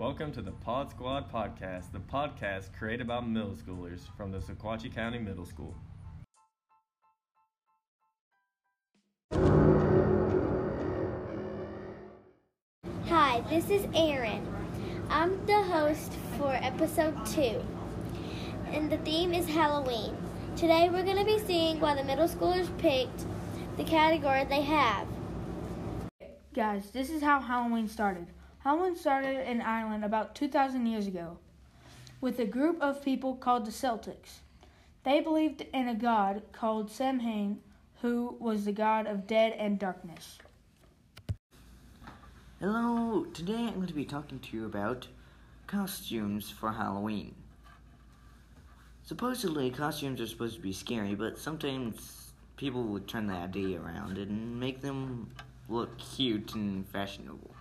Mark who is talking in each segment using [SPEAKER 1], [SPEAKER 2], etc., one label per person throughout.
[SPEAKER 1] Welcome to the Pod Squad Podcast, the podcast created by middle schoolers from the Sequatchie County Middle School.
[SPEAKER 2] Hi, this is Erin. I'm the host for episode two, and the theme is Halloween. Today we're going to be seeing why the middle schoolers picked the category they have.
[SPEAKER 3] Guys, this is how Halloween started. Halloween started in Ireland about 2,000 years ago with a group of people called the Celtics. They believed in a god called Samhain, who was the god of dead and darkness.
[SPEAKER 4] Hello, today I'm going to be talking to you about costumes for Halloween. Supposedly, costumes are supposed to be scary, but sometimes people would turn the idea around and make them look cute and fashionable.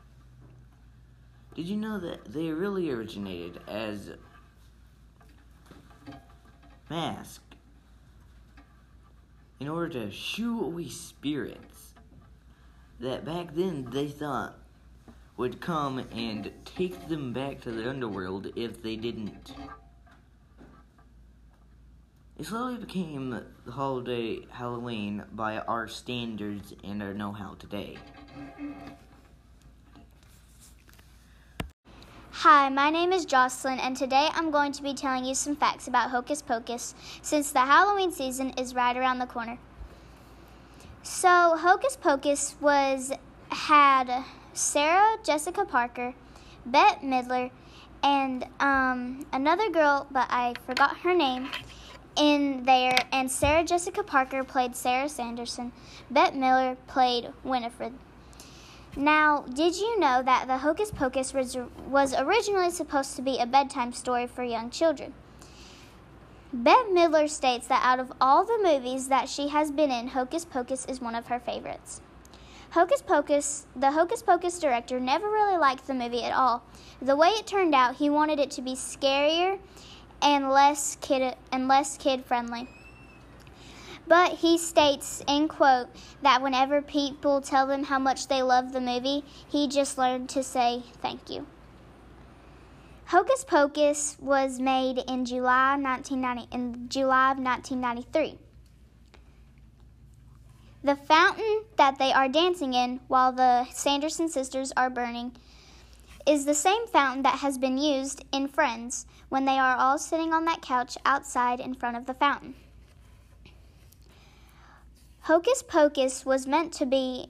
[SPEAKER 4] Did you know that they really originated as mask in order to shoo away spirits that back then they thought would come and take them back to the underworld if they didn't. It slowly became the holiday Halloween by our standards and our know how today.
[SPEAKER 2] Hi, my name is Jocelyn, and today I'm going to be telling you some facts about Hocus Pocus since the Halloween season is right around the corner. So, Hocus Pocus was had Sarah Jessica Parker, Bette Midler, and um, another girl, but I forgot her name, in there. And Sarah Jessica Parker played Sarah Sanderson. Bette Midler played Winifred. Now, did you know that the Hocus Pocus was, originally supposed to be a bedtime story for young children? Bette Midler states that out of all the movies that she has been in, Hocus Pocus is one of her favorites. Hocus Pocus, the Hocus Pocus director never really liked the movie at all. The way it turned out, he wanted it to be scarier and less kid and less kid friendly. But he states in quote that whenever people tell them how much they love the movie, he just learned to say thank you. Hocus Pocus was made in July 1990 in July of 1993. The fountain that they are dancing in while the Sanderson sisters are burning is the same fountain that has been used in Friends when they are all sitting on that couch outside in front of the fountain. Hocus Pocus was meant to be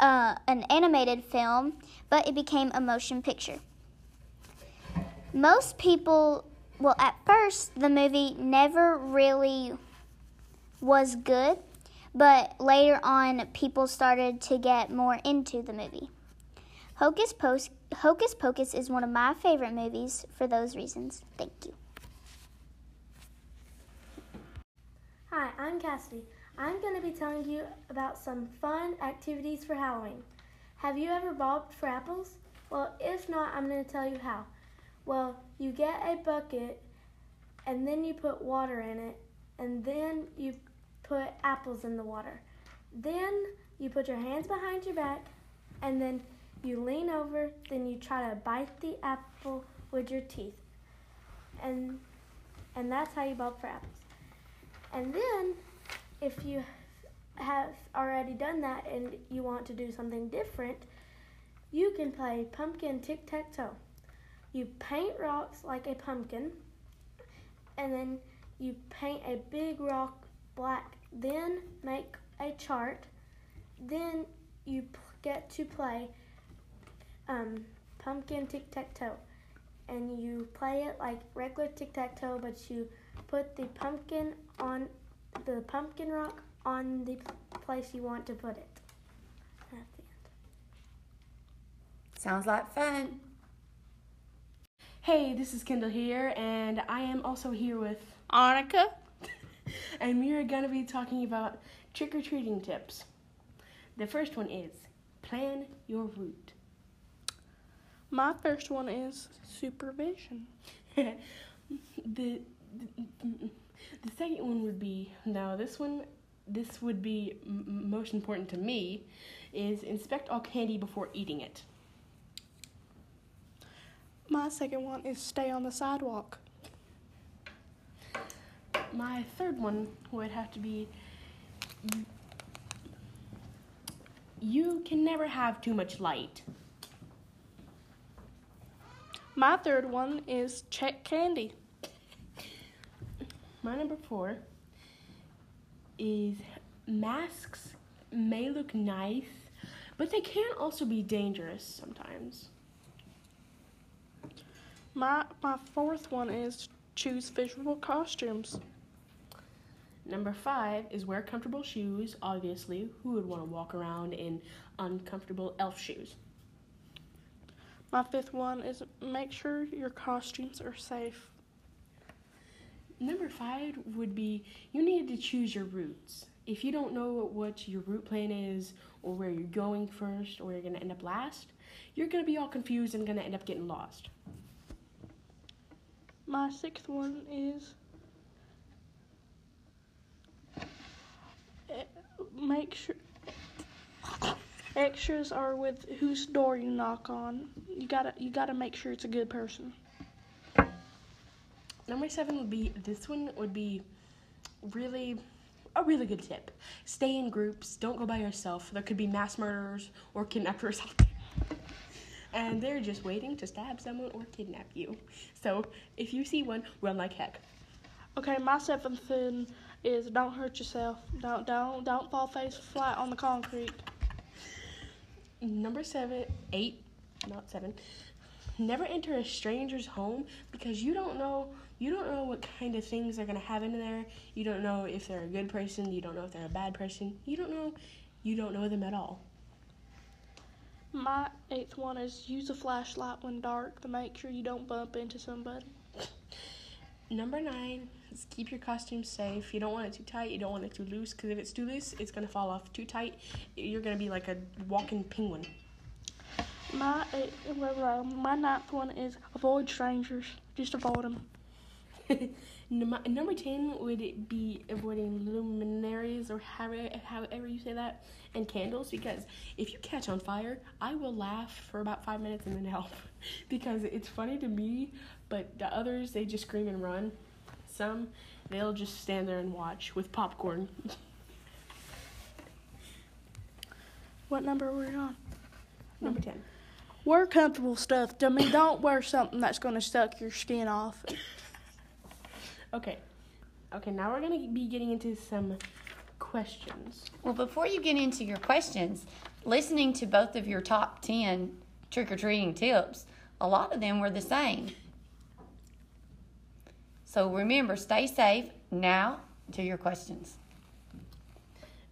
[SPEAKER 2] uh, an animated film, but it became a motion picture. Most people, well, at first, the movie never really was good, but later on, people started to get more into the movie. Hocus, Hocus Pocus is one of my favorite movies for those reasons. Thank you.
[SPEAKER 5] Hi, I'm Cassidy. I'm going to be telling you about some fun activities for Halloween. Have you ever bobbed for apples? Well, if not, I'm going to tell you how. Well, you get a bucket and then you put water in it and then you put apples in the water. Then you put your hands behind your back and then you lean over, then you try to bite the apple with your teeth. And and that's how you bob for apples. And then if you have already done that and you want to do something different, you can play pumpkin tic tac toe. You paint rocks like a pumpkin, and then you paint a big rock black. Then make a chart. Then you get to play um, pumpkin tic tac toe. And you play it like regular tic tac toe, but you put the pumpkin on the pumpkin rock on the place you want to put it. At the end.
[SPEAKER 6] Sounds like fun.
[SPEAKER 7] Hey, this is Kendall here, and I am also here with
[SPEAKER 6] Annika?
[SPEAKER 7] and we are going to be talking about trick or treating tips. The first one is plan your route.
[SPEAKER 8] My first one is supervision.
[SPEAKER 7] the, the second one would be now this one this would be m- most important to me is inspect all candy before eating it.
[SPEAKER 8] My second one is stay on the sidewalk.
[SPEAKER 7] My third one would have to be you can never have too much light.
[SPEAKER 8] My third one is check candy.
[SPEAKER 7] My number four is masks may look nice, but they can also be dangerous sometimes.
[SPEAKER 8] My my fourth one is choose visual costumes.
[SPEAKER 7] Number five is wear comfortable shoes. Obviously, who would want to walk around in uncomfortable elf shoes?
[SPEAKER 8] My fifth one is make sure your costumes are safe.
[SPEAKER 7] Number five would be you need to choose your routes. If you don't know what your route plan is, or where you're going first, or you're going to end up last, you're going to be all confused and going to end up getting lost.
[SPEAKER 8] My sixth one is eh, make sure extras are with whose door you knock on. You gotta you gotta make sure it's a good person.
[SPEAKER 7] Number seven would be this one would be really a really good tip. Stay in groups. Don't go by yourself. There could be mass murderers or kidnappers out there. And they're just waiting to stab someone or kidnap you. So if you see one, run like heck.
[SPEAKER 8] Okay, my seventh thing is don't hurt yourself. Don't don't don't fall face flat on the concrete.
[SPEAKER 7] Number seven, eight, not seven. Never enter a stranger's home because you don't know you don't know what kind of things they're gonna have in there. You don't know if they're a good person. You don't know if they're a bad person. You don't know. You don't know them at all.
[SPEAKER 8] My eighth one is use a flashlight when dark to make sure you don't bump into somebody.
[SPEAKER 7] Number nine is keep your costume safe. You don't want it too tight. You don't want it too loose because if it's too loose, it's gonna fall off. Too tight, you're gonna be like a walking penguin.
[SPEAKER 8] My eh, well, my ninth one is avoid strangers. Just avoid them.
[SPEAKER 7] Number number ten would it be avoiding luminaries or however, however you say that, and candles because if you catch on fire, I will laugh for about five minutes and then help because it's funny to me, but the others they just scream and run. Some they'll just stand there and watch with popcorn.
[SPEAKER 8] What number were we on?
[SPEAKER 7] Number ten.
[SPEAKER 8] Wear comfortable stuff. I mean, don't wear something that's going to suck your skin off.
[SPEAKER 7] Okay. Okay, now we're gonna be getting into some questions.
[SPEAKER 6] Well, before you get into your questions, listening to both of your top 10 trick or treating tips, a lot of them were the same. So remember, stay safe. Now to your questions.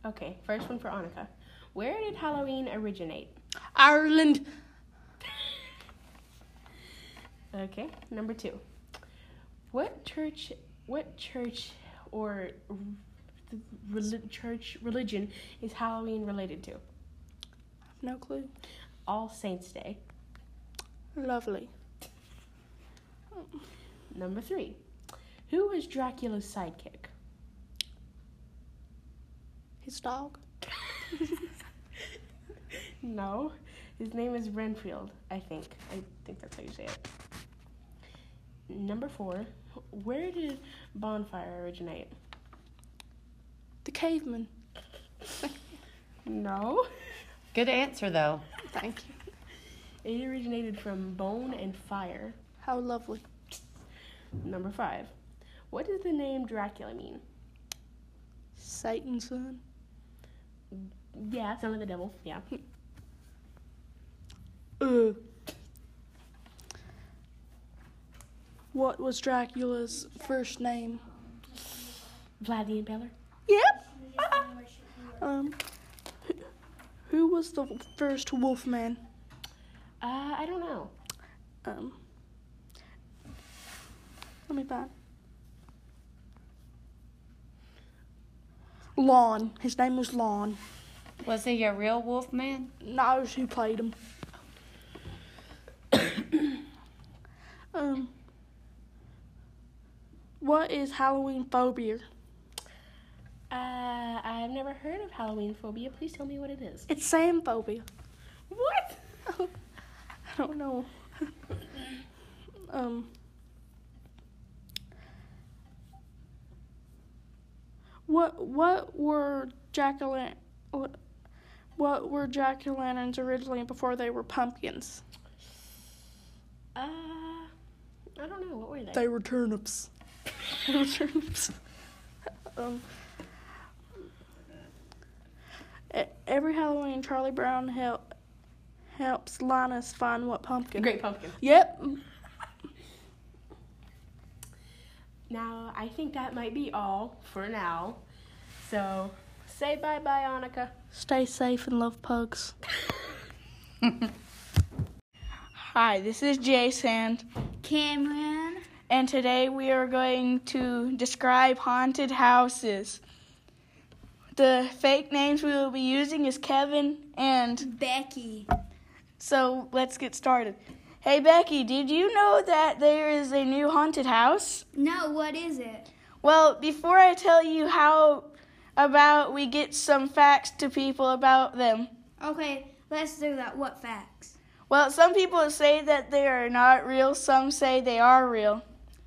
[SPEAKER 7] Okay, first one for Annika. Where did Halloween originate?
[SPEAKER 8] Ireland.
[SPEAKER 7] Okay, number two. What church? What church or church religion is Halloween related to?
[SPEAKER 8] No clue.
[SPEAKER 7] All Saints Day.
[SPEAKER 8] Lovely.
[SPEAKER 7] Number three. Who was Dracula's sidekick?
[SPEAKER 8] His dog.
[SPEAKER 7] No, his name is Renfield. I think. I think that's how you say it. Number four. Where did bonfire originate?
[SPEAKER 8] The caveman.
[SPEAKER 7] No.
[SPEAKER 6] Good answer, though.
[SPEAKER 8] Thank you.
[SPEAKER 7] It originated from bone and fire.
[SPEAKER 8] How lovely.
[SPEAKER 7] Number five. What does the name Dracula mean?
[SPEAKER 8] Satan's son.
[SPEAKER 7] Yeah, son of the devil. Yeah.
[SPEAKER 8] Uh. What was Dracula's first name?
[SPEAKER 7] Vlad the Impaler.
[SPEAKER 8] Yep. Um. Who, who was the first Wolfman?
[SPEAKER 7] Uh, I don't know.
[SPEAKER 8] Um. Let me find. Lon. His name was Lon.
[SPEAKER 6] Was he a real wolf man?
[SPEAKER 8] knows who played him. um, what is Halloween phobia?
[SPEAKER 7] Uh, I've never heard of Halloween phobia. Please tell me what it is.
[SPEAKER 8] It's Sam phobia.
[SPEAKER 7] What?
[SPEAKER 8] I don't know.
[SPEAKER 9] Um, what what were jack o' what were jack o' lanterns originally before they were pumpkins?
[SPEAKER 7] Uh, I don't know. What were they?
[SPEAKER 9] They were turnips. um, every Halloween, Charlie Brown help, helps Linus find what pumpkin.
[SPEAKER 7] Great pumpkin.
[SPEAKER 9] Yep.
[SPEAKER 7] Now, I think that might be all for now. So, say bye bye, Annika.
[SPEAKER 9] Stay safe and love pugs. Hi, this is Jason,
[SPEAKER 10] Cameron.
[SPEAKER 9] And today we are going to describe haunted houses. The fake names we will be using is Kevin and
[SPEAKER 10] Becky.
[SPEAKER 9] so let's get started. Hey Becky, did you know that there is a new haunted house?
[SPEAKER 10] No, what is it?
[SPEAKER 9] Well, before I tell you how about we get some facts to people about them.
[SPEAKER 10] Okay, let's do that. What facts?
[SPEAKER 9] Well, some people say that they are not real, some say they are real.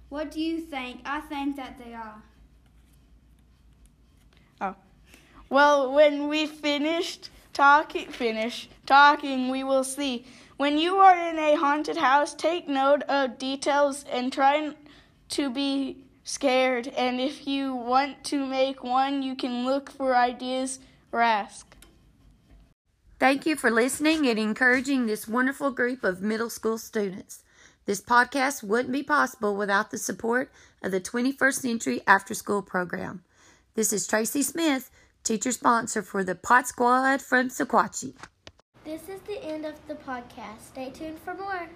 [SPEAKER 10] What do you think? I think that they are. Oh.
[SPEAKER 9] Well, when we finished talking, finish talking, we will see. When you are in a haunted house, take note of details and try to be scared. And if you want to make one, you can look for ideas or ask.
[SPEAKER 6] Thank you for listening and encouraging this wonderful group of middle school students. This podcast wouldn't be possible without the support of the 21st Century After School Program. This is Tracy Smith, teacher sponsor for the Pod Squad from Sequatchie.
[SPEAKER 11] This is the end of the podcast. Stay tuned for more.